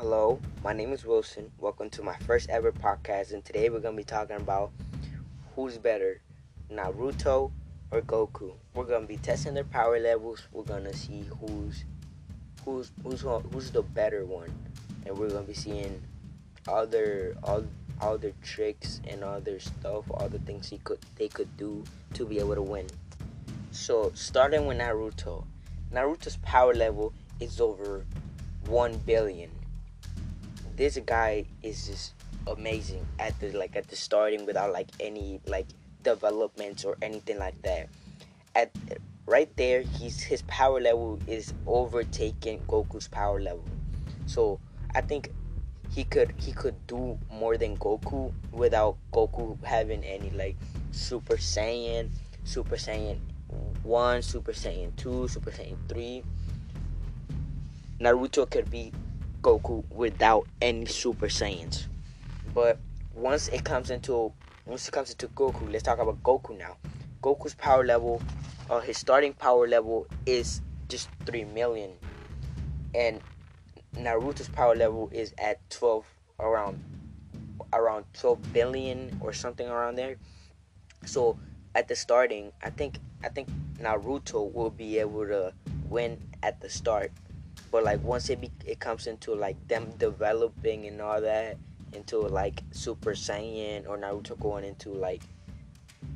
Hello, my name is Wilson. Welcome to my first ever podcast, and today we're gonna be talking about who's better, Naruto or Goku. We're gonna be testing their power levels. We're gonna see who's who's who's who's the better one, and we're gonna be seeing other all all their tricks and all their stuff, all the things he could they could do to be able to win. So starting with Naruto, Naruto's power level is over one billion this guy is just amazing at the like at the starting without like any like developments or anything like that. At right there, he's his power level is overtaking Goku's power level. So I think he could he could do more than Goku without Goku having any like Super Saiyan, Super Saiyan one, Super Saiyan two, Super Saiyan three. Naruto could be Goku without any Super Saiyans. But once it comes into once it comes into Goku, let's talk about Goku now. Goku's power level, uh, his starting power level is just three million, and Naruto's power level is at twelve around around twelve billion or something around there. So at the starting, I think I think Naruto will be able to win at the start but like once it be, it comes into like them developing and all that into like Super Saiyan or Naruto going into like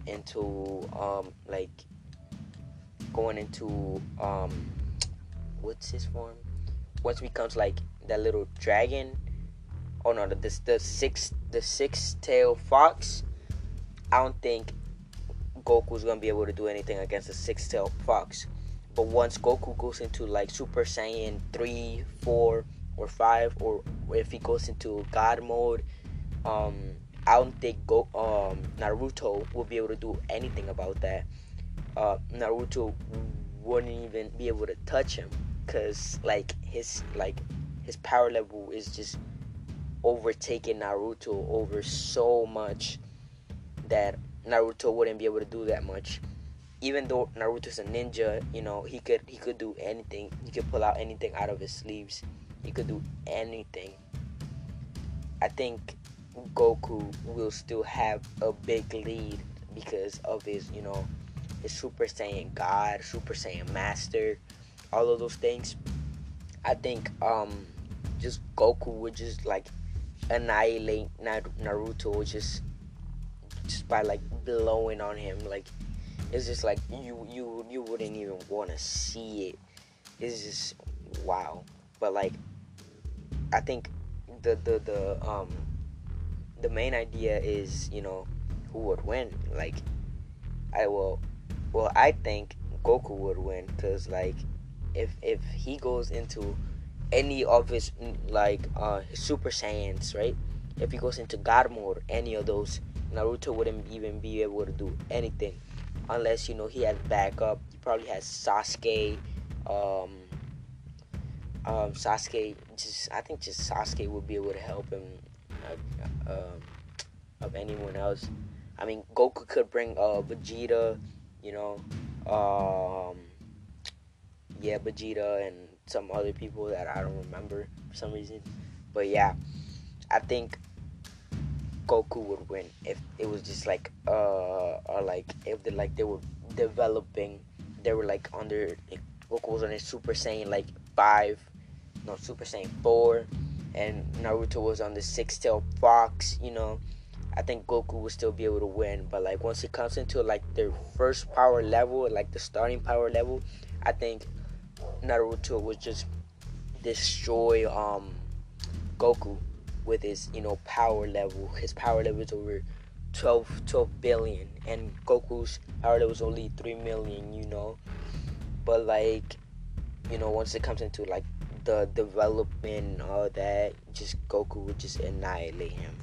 into um like going into um what's his form? Once becomes like that little dragon oh no the the, the six the six tail fox I don't think Goku's gonna be able to do anything against the six tail fox but once Goku goes into like Super Saiyan 3, 4, or 5, or if he goes into God mode, um, I don't think Go um, Naruto will be able to do anything about that. Uh, Naruto wouldn't even be able to touch him because like his like his power level is just overtaking Naruto over so much that Naruto wouldn't be able to do that much even though Naruto's a ninja, you know, he could he could do anything. He could pull out anything out of his sleeves. He could do anything. I think Goku will still have a big lead because of his, you know, his Super Saiyan God, Super Saiyan Master, all of those things. I think um just Goku would just like annihilate Naruto just just by like blowing on him like it's just like you you you wouldn't even want to see it. It's just wow. But like, I think the the the um the main idea is you know who would win. Like, I will. Well, I think Goku would win because like if if he goes into any of his like uh Super Saiyans, right? If he goes into God mode, any of those, Naruto wouldn't even be able to do anything unless you know he has backup. He probably has Sasuke. Um, um, Sasuke, just I think just Sasuke would be able to help him uh, uh, of anyone else. I mean, Goku could bring uh, Vegeta, you know, um, yeah, Vegeta and some other people that I don't remember for some reason. But yeah, I think Goku would win if it was just like uh or like if they like they were developing they were like under like, Goku was on his Super Saiyan like five no Super Saiyan four and Naruto was on the six tail fox you know? I think Goku would still be able to win but like once it comes into like their first power level like the starting power level I think Naruto would just destroy um Goku with his you know power level. His power level is over 12, 12 billion, and Goku's power level is only three million. You know, but like you know once it comes into like the development and all that, just Goku would just annihilate him.